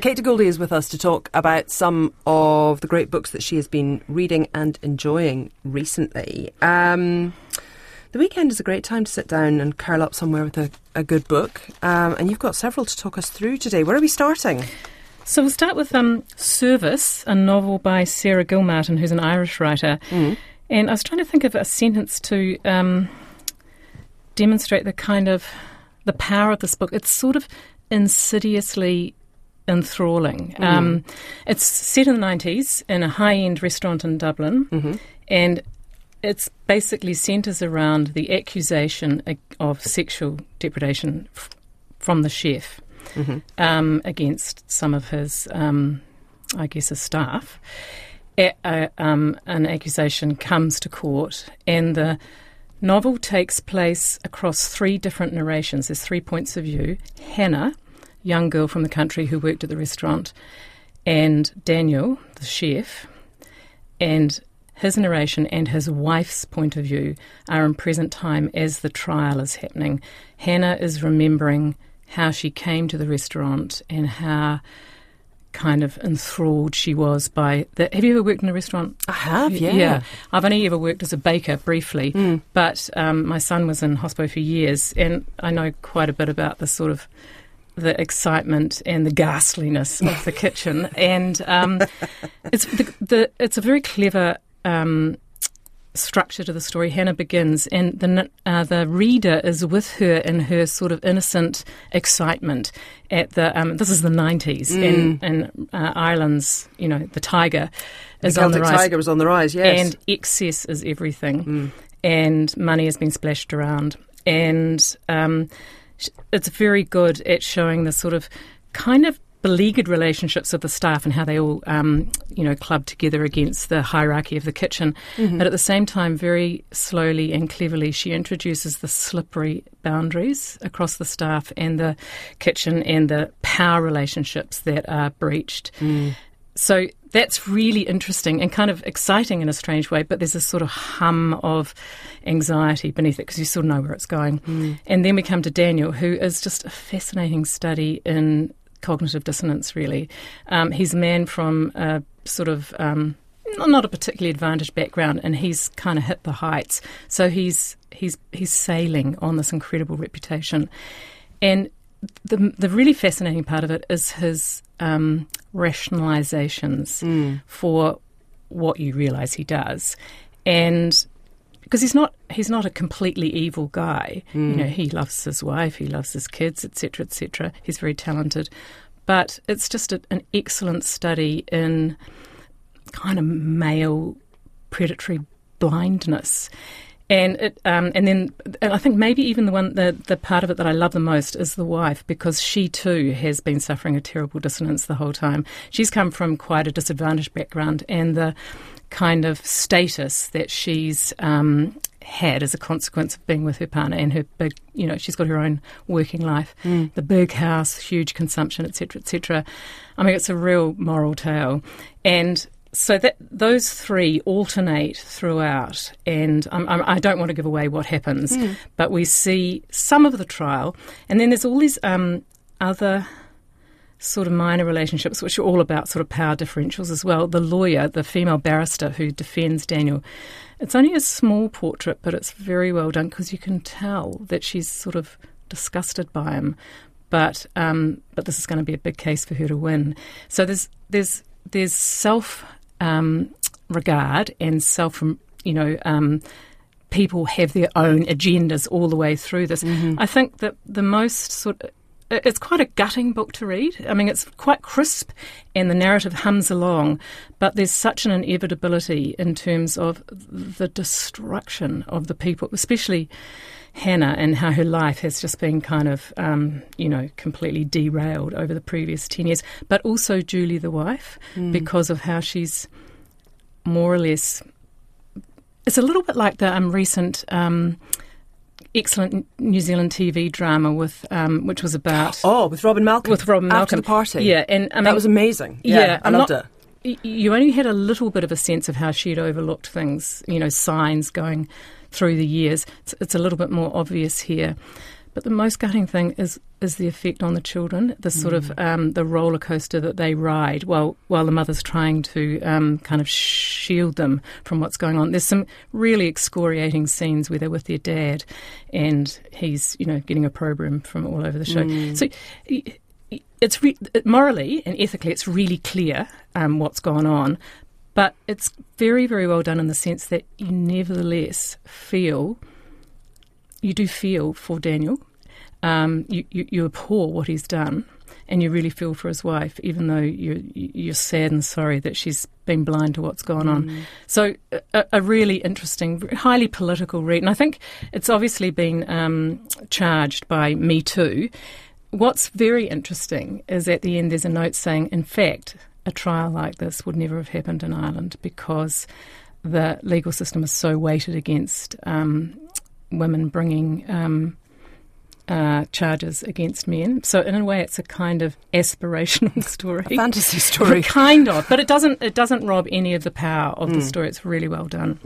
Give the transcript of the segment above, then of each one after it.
Kate Goldie is with us to talk about some of the great books that she has been reading and enjoying recently. Um, the weekend is a great time to sit down and curl up somewhere with a, a good book, um, and you've got several to talk us through today. Where are we starting? So we'll start with um, Service, a novel by Sarah Gilmartin, who's an Irish writer. Mm. And I was trying to think of a sentence to um, demonstrate the kind of the power of this book. It's sort of insidiously enthralling. Mm. Um, it's set in the 90s in a high end restaurant in Dublin, mm-hmm. and it's basically centres around the accusation of sexual depredation f- from the chef mm-hmm. um, against some of his, um, I guess, his staff. A, a, um, an accusation comes to court, and the novel takes place across three different narrations. There's three points of view. Hannah, young girl from the country who worked at the restaurant, and Daniel, the chef, and his narration and his wife's point of view are in present time as the trial is happening. Hannah is remembering how she came to the restaurant and how kind of enthralled she was by the. Have you ever worked in a restaurant? I have, yeah. Yeah, I've only ever worked as a baker briefly, mm. but um, my son was in hospital for years, and I know quite a bit about the sort of the excitement and the ghastliness of the kitchen. And um, it's the, the, it's a very clever um, structure to the story. Hannah begins, and the uh, the reader is with her in her sort of innocent excitement at the. Um, this is the nineties, mm. and, and uh, Ireland's you know the tiger is the on the rise. Tiger was on the rise, yes, and excess is everything, mm. and money has been splashed around, and. Um, it's very good at showing the sort of kind of beleaguered relationships of the staff and how they all, um, you know, club together against the hierarchy of the kitchen. Mm-hmm. But at the same time, very slowly and cleverly, she introduces the slippery boundaries across the staff and the kitchen and the power relationships that are breached. Mm. So that's really interesting and kind of exciting in a strange way, but there's a sort of hum of anxiety beneath it because you sort of know where it's going. Mm. And then we come to Daniel, who is just a fascinating study in cognitive dissonance, really. Um, he's a man from a sort of. Um, not a particularly advantaged background, and he's kind of hit the heights. So he's he's he's sailing on this incredible reputation, and the the really fascinating part of it is his um, rationalizations mm. for what you realize he does, and because he's not he's not a completely evil guy. Mm. You know, he loves his wife, he loves his kids, etc., etc. He's very talented, but it's just a, an excellent study in kind of male predatory blindness and it, um, and then and I think maybe even the one the, the part of it that I love the most is the wife because she too has been suffering a terrible dissonance the whole time. She's come from quite a disadvantaged background, and the kind of status that she's um, had as a consequence of being with her partner and her big, you know, she's got her own working life, mm. the big house, huge consumption, etc., etc. I mean, it's a real moral tale, and so that those three alternate throughout, and um, I don't want to give away what happens, mm. but we see some of the trial, and then there's all these um, other sort of minor relationships, which are all about sort of power differentials as well. The lawyer, the female barrister who defends Daniel, it's only a small portrait, but it's very well done because you can tell that she's sort of disgusted by him. But um, but this is going to be a big case for her to win. So there's there's there's self um, regard and self, you know, um, people have their own agendas all the way through this. Mm-hmm. I think that the most sort of it's quite a gutting book to read. I mean, it's quite crisp and the narrative hums along, but there's such an inevitability in terms of the destruction of the people, especially Hannah and how her life has just been kind of, um, you know, completely derailed over the previous 10 years, but also Julie, the wife, mm. because of how she's more or less. It's a little bit like the um, recent. Um, excellent New Zealand TV drama with um, which was about oh with Robyn Malcolm with Robyn Malcolm After the party yeah and I mean, that was amazing yeah, yeah I loved not, it you only had a little bit of a sense of how she'd overlooked things you know signs going through the years. It's, it's a little bit more obvious here. But the most gutting thing is is the effect on the children, the sort of um, the roller coaster that they ride while while the mother's trying to um, kind of shield them from what's going on. There's some really excoriating scenes where they're with their dad, and he's you know getting a program from all over the show. So. y- y- It's re- morally and ethically, it's really clear um, what's gone on, but it's very, very well done in the sense that you nevertheless feel, you do feel for Daniel. Um, you, you, you abhor what he's done, and you really feel for his wife, even though you're, you're sad and sorry that she's been blind to what's gone on. So, a, a really interesting, highly political read. And I think it's obviously been um, charged by Me Too. What's very interesting is at the end there's a note saying, in fact, a trial like this would never have happened in Ireland because the legal system is so weighted against um, women bringing um, uh, charges against men. So in a way, it's a kind of aspirational story. A fantasy story. kind of, but it doesn't. It doesn't rob any of the power of the story. It's really well done.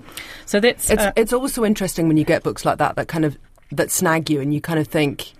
So that's It's uh, it's also interesting when you get books like that that kind of that snag you and you kind of think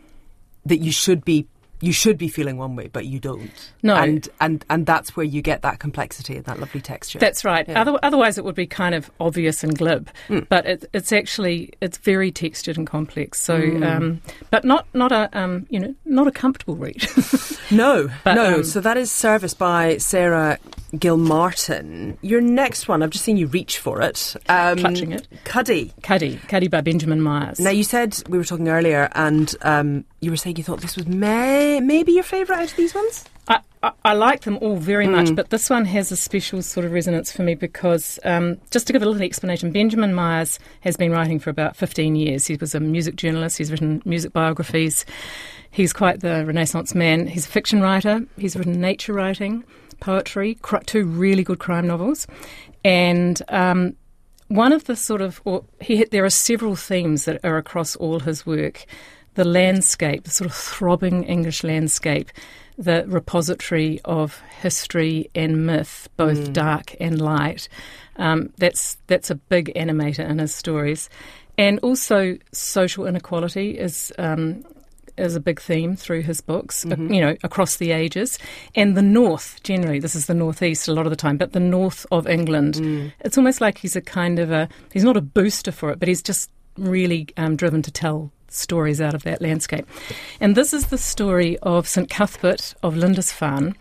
that you should be you should be feeling one way, but you don't. No. and and and that's where you get that complexity and that lovely texture. That's right. Yeah. Other, otherwise, it would be kind of obvious and glib. Mm. But it, it's actually it's very textured and complex. So, Mm. um, but not not a um, you know not a comfortable read. no, But, no. um, so that is Service by Sarah Gilmartin. Your next one, I've just seen you reach for it. Um, Clutching it. Cuddy. Cuddy, Cuddy by Benjamin Myers. Now you said we were talking earlier, and um, you were saying you thought this was may- maybe your favourite out of these ones. I, I, I like them all very Mm. much, but this one has a special sort of resonance for me because, um, just to give a little explanation, Benjamin Myers has been writing for about 15 years. He was a music journalist, he's written music biographies, he's quite the Renaissance man. He's a fiction writer, he's written nature writing, poetry, two really good crime novels, and um, one of the sort of, or he, there are several themes that are across all his work. The landscape, the sort of throbbing English landscape, the repository of history and myth, both dark and light. Um, that's that's a big animator in his stories, and also social inequality is um, is a big theme through his books. uh, you know, across the ages, and the north generally. This is the northeast a lot of the time, but the north of England. It's almost like he's a kind of a he's not a booster for it, but he's just really um, driven to tell stories out of that landscape. And this is the story of St Cuthbert of Lindisfarne,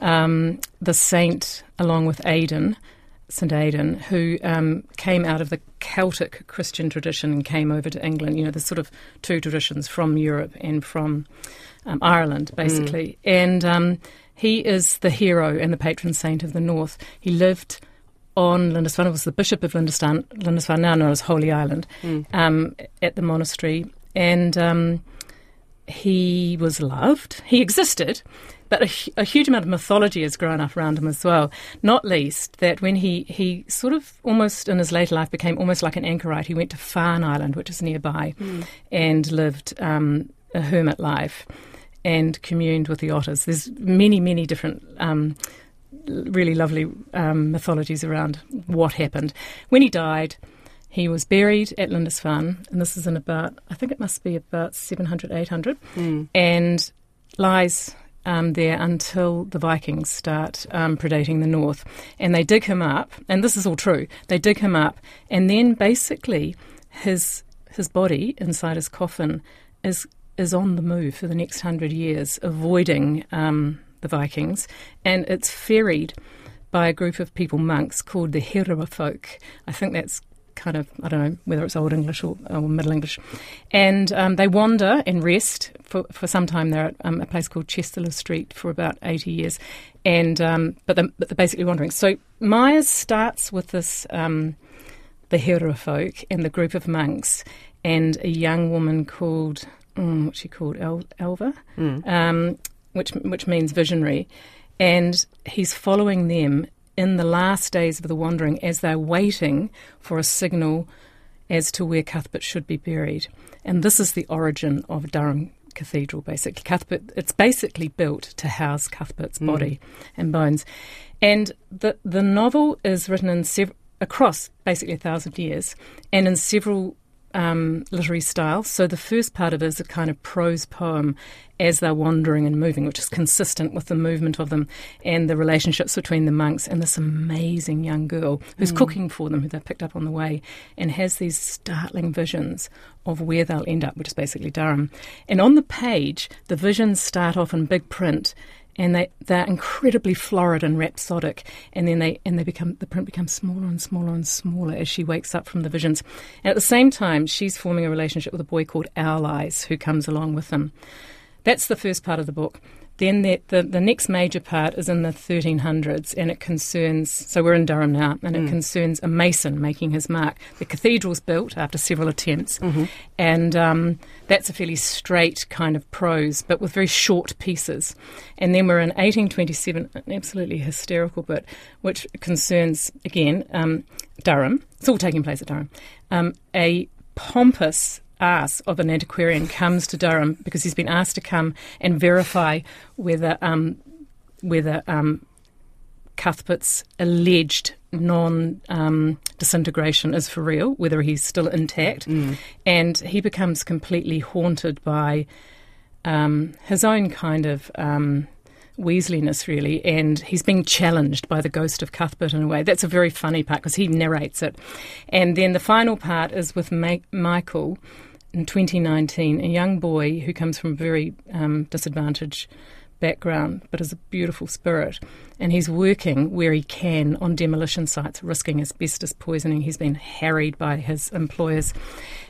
um, the saint, along with Aidan, St Aidan, who um, came out of the Celtic Christian tradition and came over to England. You know, there's sort of two traditions from Europe and from um, Ireland, basically. And um, he is the hero and the patron saint of the North. He lived on Lindisfarne. Was the Bishop of Lindisfarne, Lindisfarne now known as Holy Island, um, at the monastery. And um, he was loved. He existed, but a, a huge amount of mythology has grown up around him as well. Not least that when he, he sort of almost in his later life became almost like an anchorite, he went to Farne Island, which is nearby, and lived um, a hermit life and communed with the otters. There's many, many different. Um, really lovely um, mythologies around what happened. When he died, he was buried at Lindisfarne, and this is in about, I think it must be about 700, 800, and lies um, there until the Vikings start um, predating the north. And they dig him up, and this is all true. They dig him up, and then basically his his body inside his coffin is is on the move for the next hundred years, avoiding um, the Vikings, and it's ferried by a group of people, monks, called the Herera folk. I think that's kind of, I don't know whether it's Old English or, or Middle English. And um, they wander and rest for, for some time. They're at um, a place called Chestelow Street for about 80 years. And, um, but, they're, but they're basically wandering. So Myers starts with this, um, the Herera folk and the group of monks and a young woman called, mm, what's she called, El- Elva? um, which which means visionary, and he's following them in the last days of the wandering as they're waiting for a signal as to where Cuthbert should be buried. And this is the origin of Durham Cathedral, basically. Cuthbert, it's basically built to house Cuthbert's mm. body and bones. And the the novel is written in sev- across basically a thousand years, and in several um, literary style. So the first part of it is a kind of prose poem as they're wandering and moving, which is consistent with the movement of them and the relationships between the monks and this amazing young girl who's mm. cooking for them, who they've picked up on the way, and has these startling visions of where they'll end up, which is basically Durham. And on the page, the visions start off in big print and they they're incredibly florid and rhapsodic and then they and they become the print becomes smaller and smaller and smaller as she wakes up from the visions. And at the same time she's forming a relationship with a boy called Owl Eyes who comes along with them. That's the first part of the book then the, the, the, next major part is in the 1300s, and it concerns. So we're in Durham now, and it mm. concerns a mason making his mark. The cathedral's built after several attempts, mm-hmm. and um, that's a fairly straight kind of prose, but with very short pieces. And then we're in 1827, an absolutely hysterical bit, which concerns again um, Durham. It's all taking place at Durham. Um, a pompous ass of an antiquarian comes to Durham because he's been asked to come and verify whether um, whether um, Cuthbert's alleged non um, disintegration is for real, whether he's still intact, mm. and he becomes completely haunted by um, his own kind of um, Weasleyness, really, and he's being challenged by the ghost of Cuthbert in a way. That's a very funny part because he narrates it. And then the final part is with Ma- Michael in 2019, a young boy who comes from a very um, disadvantaged background but is a beautiful spirit. And he's working where he can on demolition sites, risking asbestos poisoning. He's been harried by his employers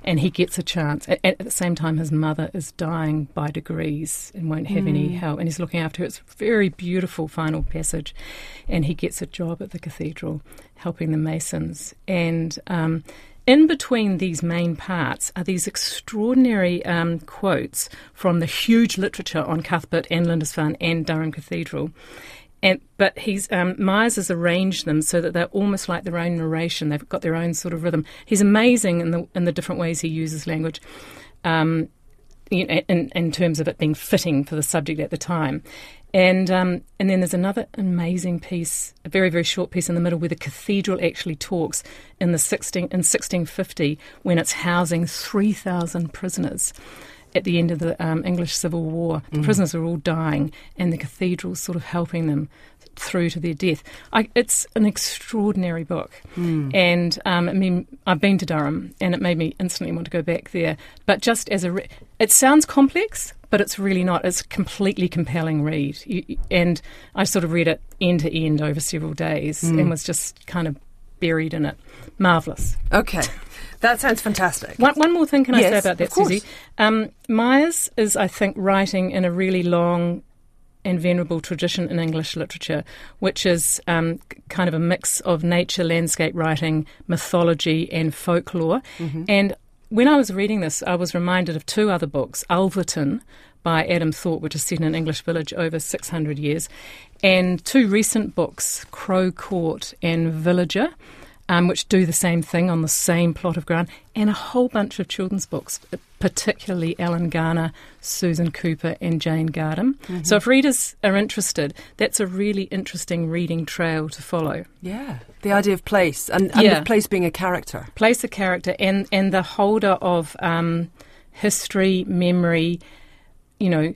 and he gets a chance. At, at the same time, his mother is dying by degrees and won't have mm. any help. And he's looking after her. It's a very beautiful final passage. And he gets a job at the cathedral helping the Masons. And um, in between these main parts are these extraordinary um, quotes from the huge literature on Cuthbert and Lindisfarne and Durham Cathedral. And, but he's um, Myers has arranged them so that they're almost like their own narration. They've got their own sort of rhythm. He's amazing in the in the different ways he uses language. Um, you know, in, in terms of it being fitting for the subject at the time. And um, and then there's another amazing piece, a very very short piece in the middle, where the cathedral actually talks in the 16 in 1650 when it's housing 3,000 prisoners. At the end of the um, English Civil War, the mm. prisoners are all dying, and the cathedral's sort of helping them through to their death. I, it's an extraordinary book, mm. and um, I mean, I've been to Durham, and it made me instantly want to go back there. But just as a, re- it sounds complex, but it's really not. It's a completely compelling read, you, and I sort of read it end to end over several days, mm. and was just kind of buried in it. Marvelous. Okay. That sounds fantastic. One, one more thing can yes, I say about that, Susie? Um, Myers is, I think, writing in a really long and venerable tradition in English literature, which is um, kind of a mix of nature landscape writing, mythology, and folklore. Mm-hmm. And when I was reading this, I was reminded of two other books Ulverton by Adam Thorpe, which is set in an English village over 600 years, and two recent books, Crow Court and Villager um, which do the same thing on the same plot of ground, and a whole bunch of children's books, particularly Alan Garner, Susan Cooper, and Jane Gardam. Mm-hmm. So if readers are interested, that's a really interesting reading trail to follow. Yeah, the idea of place and, and yeah. place being a character. Place a character, and, and the holder of um, history, memory, you know,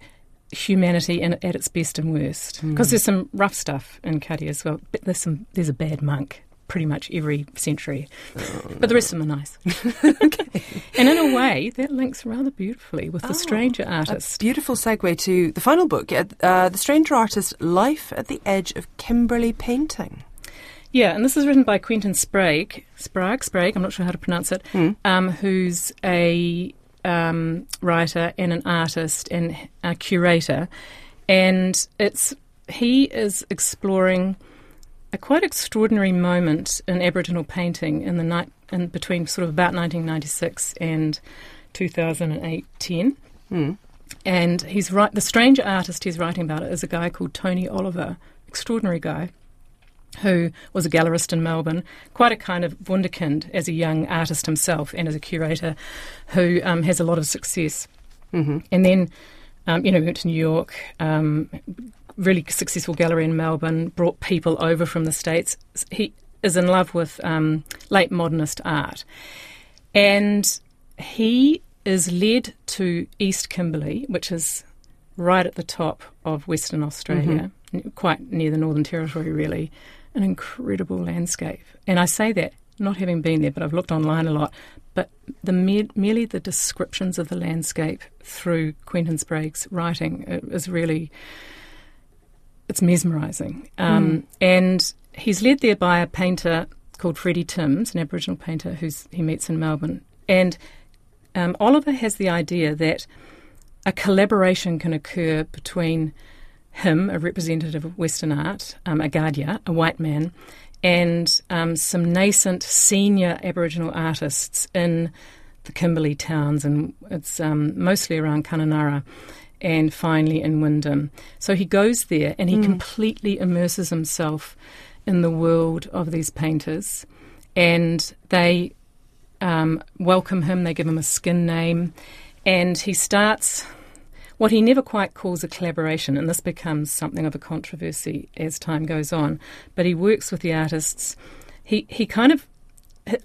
humanity in, at its best and worst. Because mm. there's some rough stuff in Cuddy as well. But there's some there's a bad monk pretty much every century. Oh, but the rest of them are nice. okay. And in a way, that links rather beautifully with The oh, Stranger Artist. beautiful segue to the final book, uh, The Stranger Artist Life at the Edge of Kimberley Painting. Yeah, and this is written by Quentin Sprague, Sprague, Sprague, I'm not sure how to pronounce it, mm. um, who's a um, writer and an artist and a curator. And it's he is exploring a quite extraordinary moment in Aboriginal painting in the night in between sort of about 1996 and 2008 Mm. And he's right. The strange artist he's writing about is a guy called Tony Oliver, extraordinary guy, who was a gallerist in Melbourne, quite a kind of wunderkind as a young artist himself and as a curator, who um, has a lot of success. Mm-hmm. And then, um, you know, went to New York, um, really successful gallery in Melbourne, brought people over from the States. He is in love with um, late modernist art. And he is led to East Kimberley, which is right at the top of Western Australia, mm-hmm. quite near the Northern Territory, really. An incredible landscape. And I say that not having been there, but I've looked online a lot. But the merely the descriptions of the landscape through Quentin Sprague's writing is really it's mesmerising. Um, mm. And he's led there by a painter called Freddie Timms, an Aboriginal painter who's he meets in Melbourne. And um, Oliver has the idea that a collaboration can occur between him, a representative of Western art, um, a a white man, and um, some nascent senior Aboriginal artists in the Kimberley towns, and it's um, mostly around Kununurra and finally in Wyndham. So he goes there and he mm. completely immerses himself in the world of these painters, and they um, welcome him, they give him a skin name, and he starts what he never quite calls a collaboration, and this becomes something of a controversy as time goes on. But he works with the artists. He he kind of,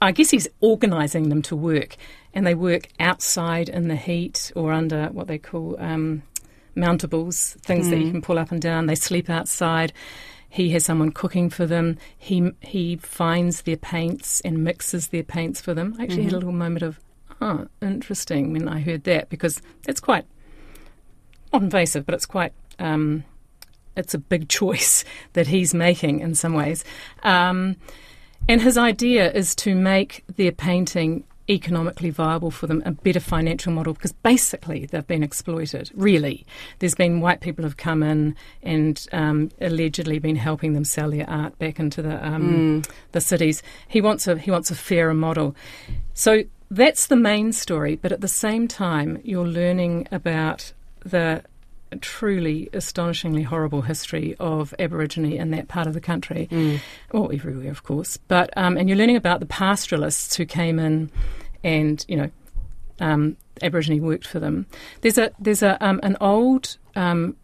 I guess he's organising them to work, and they work outside in the heat or under what they call um, mountables, things mm. that you hmm. can pull up and down. They sleep outside. He has someone cooking for them. He he finds their paints and mixes their paints for them. I actually mm-hmm. had a mm-hmm. little moment of, oh, interesting when I heard that because that's quite not invasive, but it's quite um, it's a big choice that he's making in some ways. Um, and his idea is to make their painting economically viable for them, a better financial model, because basically they've been exploited, really. There's been white people have come in and um, allegedly been helping them sell their art back into the um, mm. the cities. He wants a he wants a fairer model. So that's the main story, but at the same time you're learning about the truly astonishingly horrible history of Aborigine in that part of the country, mm. well, everywhere, of course. But um, and you're learning about the pastoralists who came in, and you know, um, Aborigine worked for them. There's a there's a um, an old um,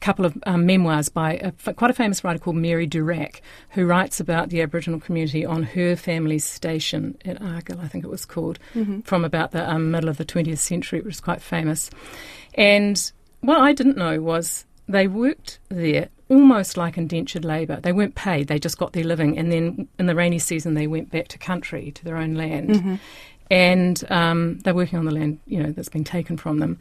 couple of um, memoirs by a, quite a famous writer called Mary Durack, who writes about the Aboriginal community on her family's station at Argyle, I think it was called, mm-hmm. from about the um, middle of the 20th century, which is quite famous. And what I didn't know was they worked there almost like indentured labour. They weren't paid, they just got their living. And then in the rainy season, they went back to country, to their own land. Mm-hmm. And um, they're working on the land, you know, that's been taken from them.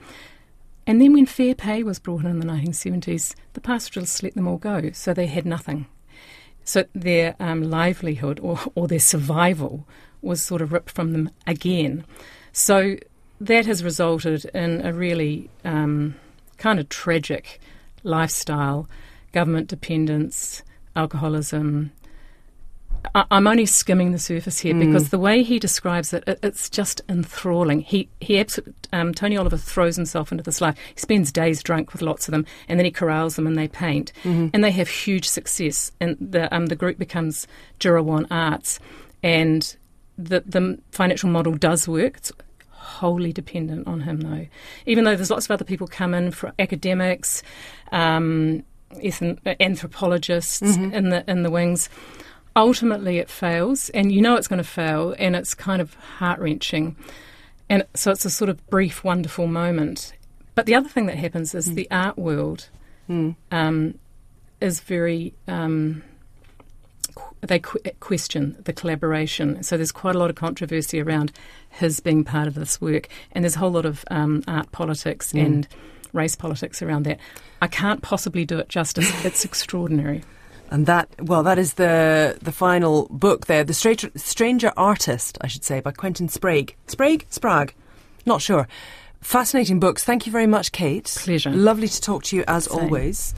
And then when fair pay was brought in in the 1970s, the pastoralists let them all go, so they had nothing. So their um, livelihood or, or their survival was sort of ripped from them again. So that has resulted in a really um, kind of tragic lifestyle, government dependence, alcoholism. I, am only skimming the surface here mm. because the way he describes it, it it's just enthralling. He he um, Tony Oliver throws himself into this life. He spends days drunk with lots of them, and then he corrals them and they paint, mm-hmm. and they have huge success. And the um, the group becomes Jirrawun Arts, and the the financial model does work. It's wholly dependent on him, though. Even though there's lots of other people come in for academics, um, anthropologists mm-hmm. in the in the wings. Ultimately, it fails, and you know it's going to fail, and it's kind of heart wrenching. And so it's a sort of brief, wonderful moment. But the other thing that happens is mm. the art world mm. um, is very. Um, they qu- question the collaboration. So there's quite a lot of controversy around his being part of this work, and there's a whole lot of um, art politics mm. and race politics around that. I can't possibly do it justice. it's extraordinary. And that, well, that is the the final book there, The Stranger, Stranger Artist, I should say, by Quentin Sprague. Sprague? Sprague? Not sure. Fascinating books. Thank you very much, Kate. Pleasure. Lovely to talk to you as Same. always.